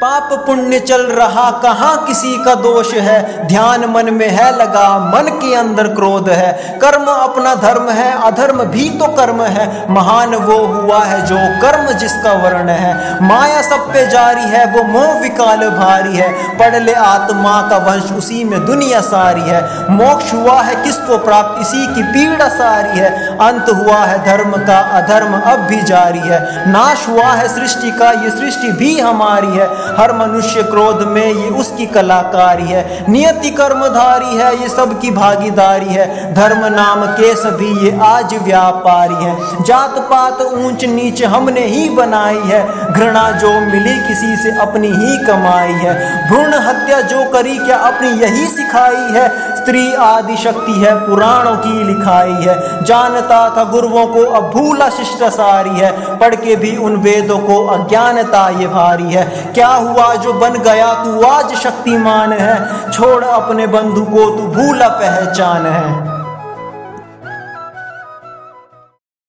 पाप पुण्य चल रहा, कहाँ किसी का दोष है? ध्यान मन में है लगा, मन के अंदर क्रोध है। कर्म अपना धर्म है, अधर्म भी तो कर्म है। महान वो हुआ है जो कर्म जिसका वर्ण है। माया सब पे जारी है, वो मोह विकाल भारी है। पढ़ ले आत्मा का वंश, उसी में दुनिया सारी है। मोक्ष हुआ है किसको प्राप्त? इसी की पीड़ा सारी है। अंत हुआ है धर्म का, अधर्म अब भी जारी है। नाश हुआ है सृष्टि का, ये सृष्टि भी हमारी है। हर मनुष्य क्रोध में ये उसकी कलाकारी है। नियति कर्मधारी है, ये सबकी भागीदारी है। धर्म नाम के सभी ये आज व्यापारी है। जात पात ऊंच नीच हमने ही बनाई है। घृणा जो मिली किसी से अपनी ही कमाई है। भ्रूण हत्या जो करी क्या अपनी यही सिखाई है। स्त्री आदि शक्ति है, पुराणों की लिखाई है। जानता था गुरुओं को अब भूला है। पढ़ के भी उन वेदों को अज्ञानता ये भारी है। क्या हुआ जो बन गया, तू आज शक्तिमान है। छोड़ अपने बंधु को, तू भूला पहचान है।